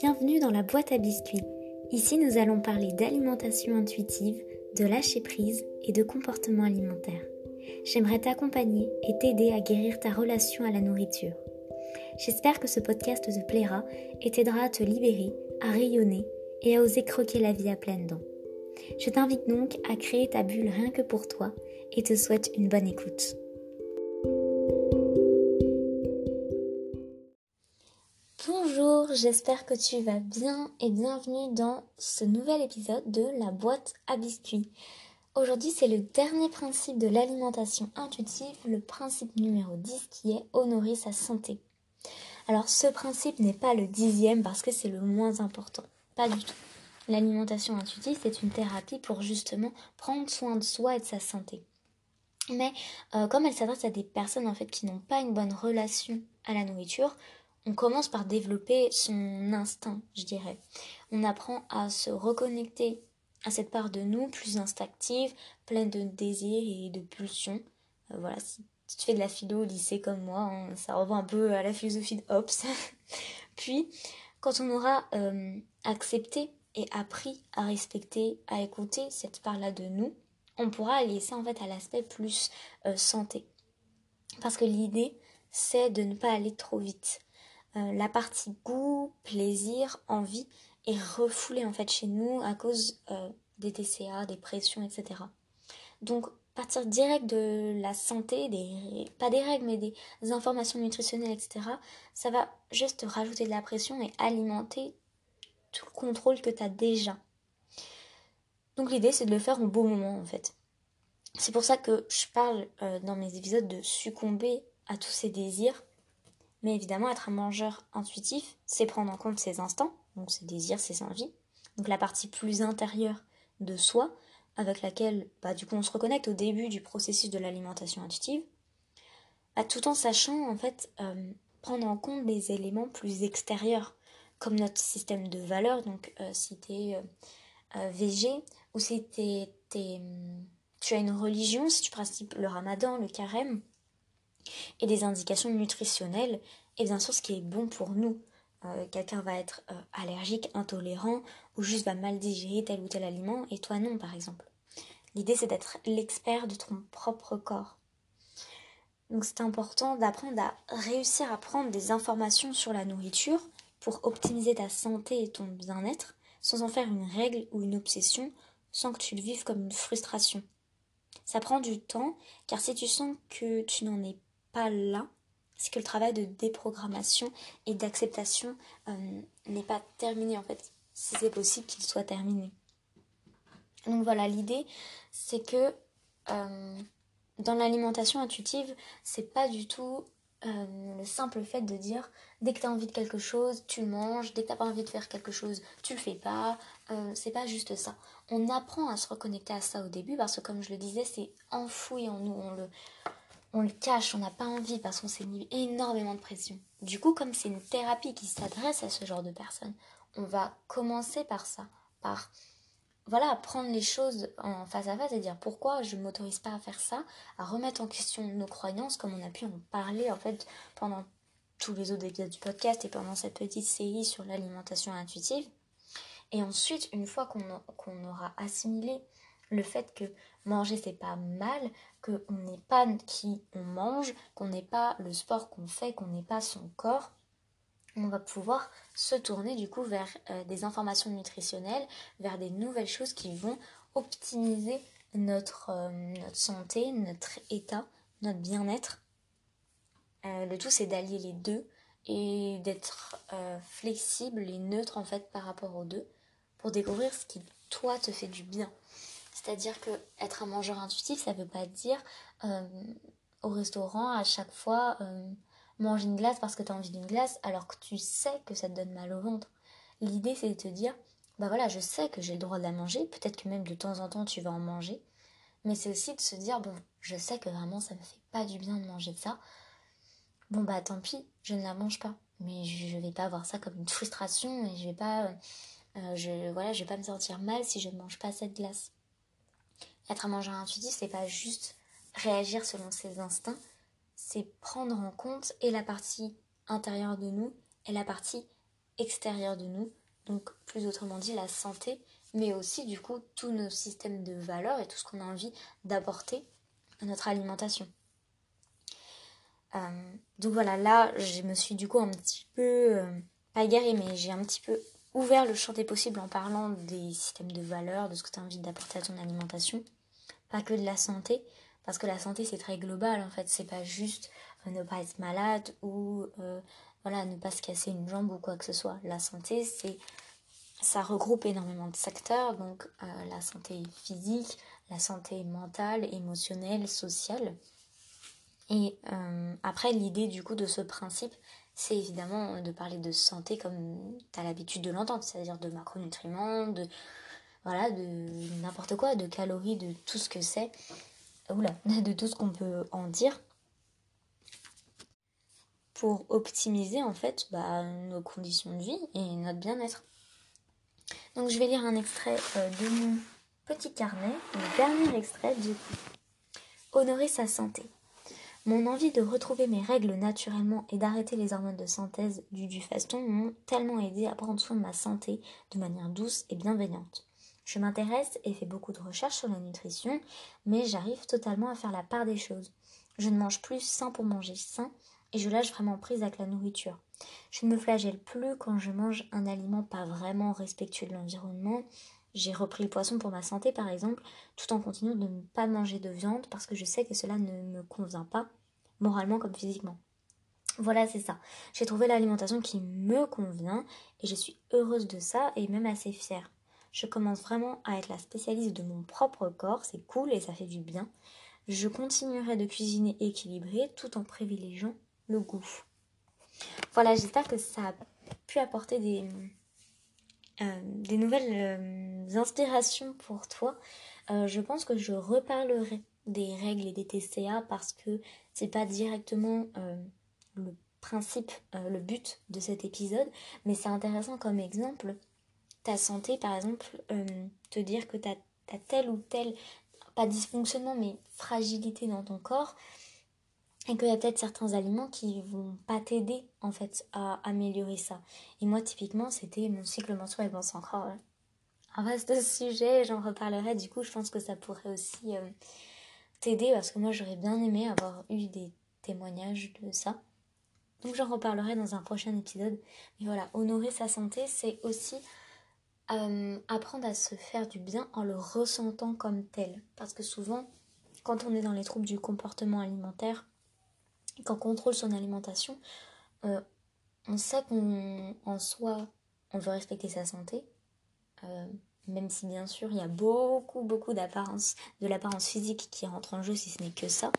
Bienvenue dans la boîte à biscuits. Ici, nous allons parler d'alimentation intuitive, de lâcher prise et de comportement alimentaire. J'aimerais t'accompagner et t'aider à guérir ta relation à la nourriture. J'espère que ce podcast te plaira et t'aidera à te libérer, à rayonner et à oser croquer la vie à pleines dents. Je t'invite donc à créer ta bulle rien que pour toi et te souhaite une bonne écoute. J'espère que tu vas bien et bienvenue dans ce nouvel épisode de la boîte à biscuits. Aujourd'hui, c'est le dernier principe de l'alimentation intuitive, le principe numéro 10 qui est honorer sa santé. Alors ce principe n'est pas le dixième parce que c'est le moins important, pas du tout. L'alimentation intuitive, c'est une thérapie pour justement prendre soin de soi et de sa santé. Mais euh, comme elle s'adresse à des personnes en fait qui n'ont pas une bonne relation à la nourriture, on commence par développer son instinct, je dirais. On apprend à se reconnecter à cette part de nous plus instinctive, pleine de désirs et de pulsions. Euh, voilà, si, tu fais de la philo au lycée comme moi, hein, ça revient un peu à la philosophie de Hobbes. Puis, quand on aura euh, accepté et appris à respecter, à écouter cette part-là de nous, on pourra laisser en fait à l'aspect plus euh, santé. Parce que l'idée, c'est de ne pas aller trop vite. Euh, la partie goût, plaisir, envie est refoulée en fait chez nous à cause euh, des TCA, des pressions, etc. Donc partir direct de la santé, pas des règles, mais des informations nutritionnelles, etc., ça va juste rajouter de la pression et alimenter tout le contrôle que tu as déjà. Donc l'idée c'est de le faire au bon moment en fait. C'est pour ça que je parle euh, dans mes épisodes de succomber à tous ces désirs mais évidemment, être un mangeur intuitif, c'est prendre en compte ses instants, donc ses désirs, ses envies, donc la partie plus intérieure de soi, avec laquelle bah, du coup on se reconnecte au début du processus de l'alimentation intuitive, bah, tout en sachant en fait euh, prendre en compte des éléments plus extérieurs, comme notre système de valeurs, donc euh, si tu es euh, végé, ou si tu as une religion, si tu pratiques le ramadan, le carême, et des indications nutritionnelles et bien sûr ce qui est bon pour nous. Euh, quelqu'un va être euh, allergique, intolérant ou juste va mal digérer tel ou tel aliment et toi non par exemple. L'idée c'est d'être l'expert de ton propre corps. Donc c'est important d'apprendre à réussir à prendre des informations sur la nourriture pour optimiser ta santé et ton bien-être sans en faire une règle ou une obsession, sans que tu le vives comme une frustration. Ça prend du temps, car si tu sens que tu n'en es pas là, c'est que le travail de déprogrammation et d'acceptation euh, n'est pas terminé en fait. Si c'est possible qu'il soit terminé. Donc voilà, l'idée c'est que euh, dans l'alimentation intuitive, c'est pas du tout euh, le simple fait de dire dès que tu as envie de quelque chose, tu manges, dès que tu pas envie de faire quelque chose, tu le fais pas. c'est pas juste ça. On apprend à se reconnecter à ça au début parce que comme je le disais, c'est enfoui en nous. On le, on le cache, on n'a pas envie parce qu'on s'est mis énormément de pression. Du coup, comme c'est une thérapie qui s'adresse à ce genre de personnes, on va commencer par ça, par voilà, prendre les choses en face à face et dire pourquoi je ne m'autorise pas à faire ça, à remettre en question nos croyances comme on a pu en parler en fait pendant tous les autres épisodes du podcast et pendant cette petite série sur l'alimentation intuitive. Et ensuite, une fois qu'on aura assimilé le fait que manger c'est pas mal, qu'on n'est pas qui on mange, qu'on n'est pas le sport qu'on fait, qu'on n'est pas son corps, on va pouvoir se tourner du coup vers euh, des informations nutritionnelles, vers des nouvelles choses qui vont optimiser notre, euh, santé, notre état, notre bien-être. Euh, le tout c'est d'allier les deux et d'être flexible et neutre en fait par rapport aux deux pour découvrir ce qui toi te fait du bien. C'est-à-dire que être un mangeur intuitif, ça ne veut pas dire euh, au restaurant à chaque fois euh, manger une glace parce que tu as envie d'une glace alors que tu sais que ça te donne mal au ventre. L'idée c'est de te dire bah voilà, je sais que j'ai le droit de la manger, peut-être que même de temps en temps tu vas en manger, mais c'est aussi de se dire bon, je sais que vraiment ça me fait pas du bien de manger ça. Bon bah tant pis, je ne la mange pas, mais je, ne vais pas avoir ça comme une frustration et je vais pas euh, je voilà, je vais pas me sentir mal si je ne mange pas cette glace. Être un mangeur intuitif, c'est pas juste réagir selon ses instincts, c'est prendre en compte et la partie intérieure de nous et la partie extérieure de nous, donc plus autrement dit la santé, mais aussi du coup tous nos systèmes de valeurs et tout ce qu'on a envie d'apporter à notre alimentation. Euh, donc voilà, là je me suis du coup un petit peu, euh, pas égarée, mais j'ai un petit peu ouvert le champ des possibles en parlant des systèmes de valeurs, de ce que tu as envie d'apporter à ton alimentation, pas que de la santé, parce que la santé c'est très global en fait, c'est pas juste euh, ne pas être malade ou voilà, ne pas se casser une jambe ou quoi que ce soit. La santé c'est ça regroupe énormément de secteurs, donc euh, la santé physique, la santé mentale, émotionnelle, sociale. Et euh, après, l'idée du coup de ce principe, c'est évidemment de parler de santé comme tu as l'habitude de l'entendre, c'est-à-dire de macronutriments, de voilà, de n'importe quoi, de calories, de tout ce que c'est, oula, de tout ce qu'on peut en dire pour optimiser en fait bah, nos conditions de vie et notre bien-être. Donc je vais lire un extrait euh, de mon petit carnet, le dernier extrait du coup. Honorer sa santé. Mon envie de retrouver mes règles naturellement et d'arrêter les hormones de synthèse du du faston m'ont tellement aidé à prendre soin de ma santé de manière douce et bienveillante. Je m'intéresse et fais beaucoup de recherches sur la nutrition, mais j'arrive totalement à faire la part des choses. Je ne mange plus sain pour manger sain et je lâche vraiment prise avec la nourriture. Je ne me flagelle plus quand je mange un aliment pas vraiment respectueux de l'environnement. J'ai repris le poisson pour ma santé par exemple, tout en continuant de ne pas manger de viande parce que je sais que cela ne me convient pas, moralement comme physiquement. Voilà, c'est ça. J'ai trouvé l'alimentation qui me convient et je suis heureuse de ça et même assez fière. Je commence vraiment à être la spécialiste de mon propre corps, c'est cool et ça fait du bien. Je continuerai de cuisiner équilibré tout en privilégiant le goût. Voilà, j'espère que ça a pu apporter des, des nouvelles euh, inspirations pour toi. Euh, je pense que je reparlerai des règles et des TCA parce que c'est pas directement le principe, le but de cet épisode, mais c'est intéressant comme exemple. Ta santé, par exemple, te dire que tu as tel ou tel, pas dysfonctionnement, mais fragilité dans ton corps, et qu'il y a peut-être certains aliments qui vont pas t'aider en fait à améliorer ça. Et moi typiquement c'était mon cycle menstruel, bon c'est encore un vaste sujet, j'en reparlerai du coup je pense que ça pourrait aussi euh, t'aider parce que moi j'aurais bien aimé avoir eu des témoignages de ça. Donc j'en reparlerai dans un prochain épisode. Mais voilà, honorer sa santé c'est aussi euh, apprendre à se faire du bien en le ressentant comme tel. Parce que souvent quand on est dans les troubles du comportement alimentaire, quand on contrôle son alimentation, euh, on sait qu'en soi, on veut respecter sa santé, euh, même si bien sûr il y a beaucoup, beaucoup d'apparence, de l'apparence physique qui rentre en jeu si ce n'est que ça.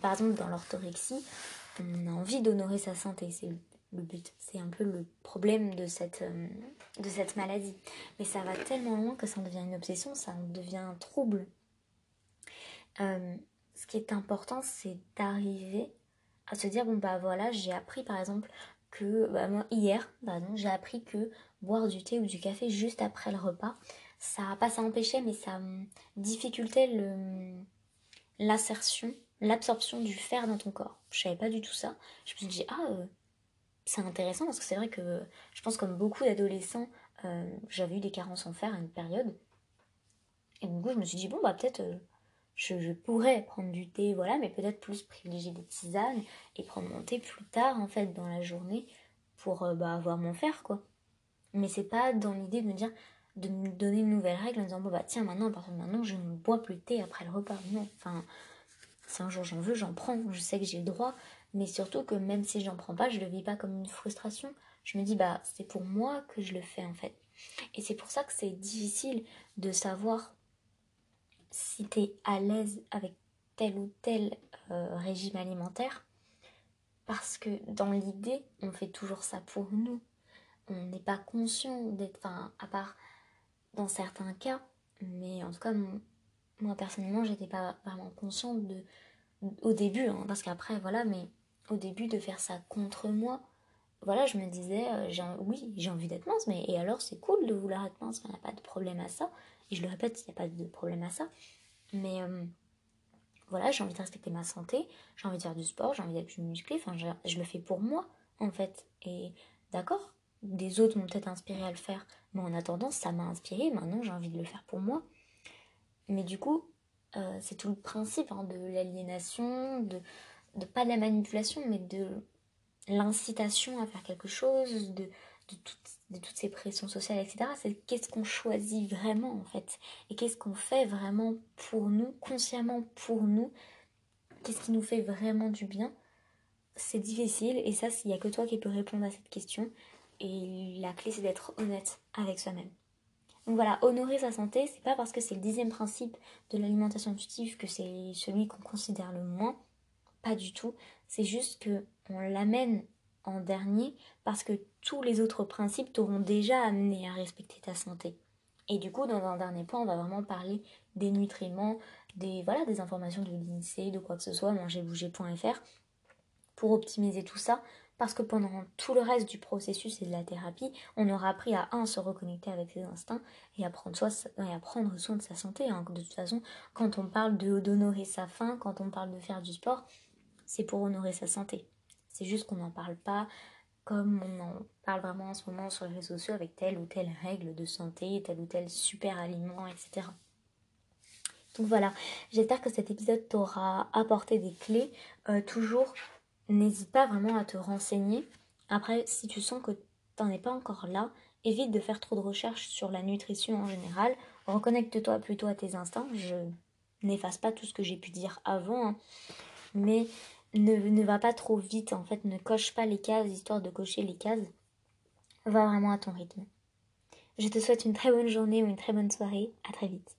par exemple, dans l'orthorexie, on a envie d'honorer sa santé, c'est le but. C'est un peu le problème de cette, euh, de cette maladie. Mais ça va tellement loin que ça en devient une obsession, ça en devient un trouble. ce qui est important, c'est d'arriver à se dire bon bah voilà j'ai appris par exemple que bah, moi, hier j'ai appris que boire du thé ou du café juste après le repas ça pas ça empêchait mais ça hum, difficultait le l'assertion l'absorption du fer dans ton corps. Je savais pas du tout ça. Je me suis dit ah euh, c'est intéressant parce que c'est vrai que je pense comme beaucoup d'adolescents euh, j'avais eu des carences en fer à une période. Et du coup je me suis dit bon bah peut-être euh, je, pourrais prendre du thé, voilà, mais peut-être plus privilégier des tisanes et prendre mon thé plus tard, en fait, dans la journée pour euh, bah, avoir mon fer, quoi. Mais c'est pas dans l'idée de me dire, de me donner une nouvelle règle en disant, bon, bah, tiens, maintenant, à partir de maintenant, je ne bois plus de thé après le repas. Non, enfin, si un jour j'en veux, j'en prends. Je sais que j'ai le droit, mais surtout que même si j'en prends pas, je le vis pas comme une frustration. Je me dis, bah, c'est pour moi que je le fais, en fait. Et c'est pour ça que c'est difficile de savoir si tu es à l'aise avec tel ou tel euh, régime alimentaire, parce que dans l'idée, on fait toujours ça pour nous. On n'est pas conscient d'être, enfin, à part dans certains cas, mais en tout cas, moi personnellement, j'étais pas vraiment consciente de, au début, hein, parce qu'après, voilà, mais au début de faire ça contre moi, voilà, je me disais, euh, oui, j'ai envie d'être mince, mais et alors c'est cool de vouloir être mince, il n'y a pas de problème à ça. Et je le répète, il n'y a pas de problème à ça. Mais euh, voilà, j'ai envie de respecter ma santé, j'ai envie de faire du sport, j'ai envie d'être plus musclée, enfin, je, le fais pour moi, en fait. Et d'accord, des autres m'ont peut-être inspiré à le faire. Mais en attendant, ça m'a inspiré. Maintenant, j'ai envie de le faire pour moi. Mais du coup, euh, c'est tout le principe hein, de l'aliénation, de, pas de la manipulation, mais de l'incitation à faire quelque chose, de, toutes ces pressions sociales, etc. C'est qu'est-ce qu'on choisit vraiment en fait. Et qu'est-ce qu'on fait vraiment pour nous, consciemment pour nous. Qu'est-ce qui nous fait vraiment du bien. C'est difficile et ça, il n'y a que toi qui peux répondre à cette question. Et la clé, c'est d'être honnête avec soi-même. Donc voilà, honorer sa santé, c'est pas parce que c'est le dixième principe de l'alimentation intuitive que c'est celui qu'on considère le moins. Pas du tout. C'est juste que on l'amène en dernier parce que tous les autres principes t'auront déjà amené à respecter ta santé. Et du coup, dans un dernier point, on va vraiment parler des nutriments, des, voilà, des informations de l'INSEE, de quoi que ce soit, mangerbouger.fr, pour optimiser tout ça. Parce que pendant tout le reste du processus et de la thérapie, on aura appris à, un, se reconnecter avec ses instincts et à prendre, soin, et à prendre soin de sa santé. Hein. De toute façon, quand on parle d'honorer sa faim, quand on parle de faire du sport, c'est pour honorer sa santé. C'est juste qu'on n'en parle pas comme on en parle vraiment en ce moment sur les réseaux sociaux avec telle ou telle règle de santé, tel ou tel super aliment, etc. Donc voilà, j'espère que cet épisode t'aura apporté des clés. Euh, toujours, n'hésite pas vraiment à te renseigner. Après, si tu sens que t'en es pas encore là, évite de faire trop de recherches sur la nutrition en général. Reconnecte-toi plutôt à tes instincts. Je n'efface pas tout ce que j'ai pu dire avant, hein. mais ne, ne va pas trop vite, en fait, ne coche pas les cases, histoire de cocher les cases. Va vraiment à ton rythme. Je te souhaite une très bonne journée ou une très bonne soirée. À très vite.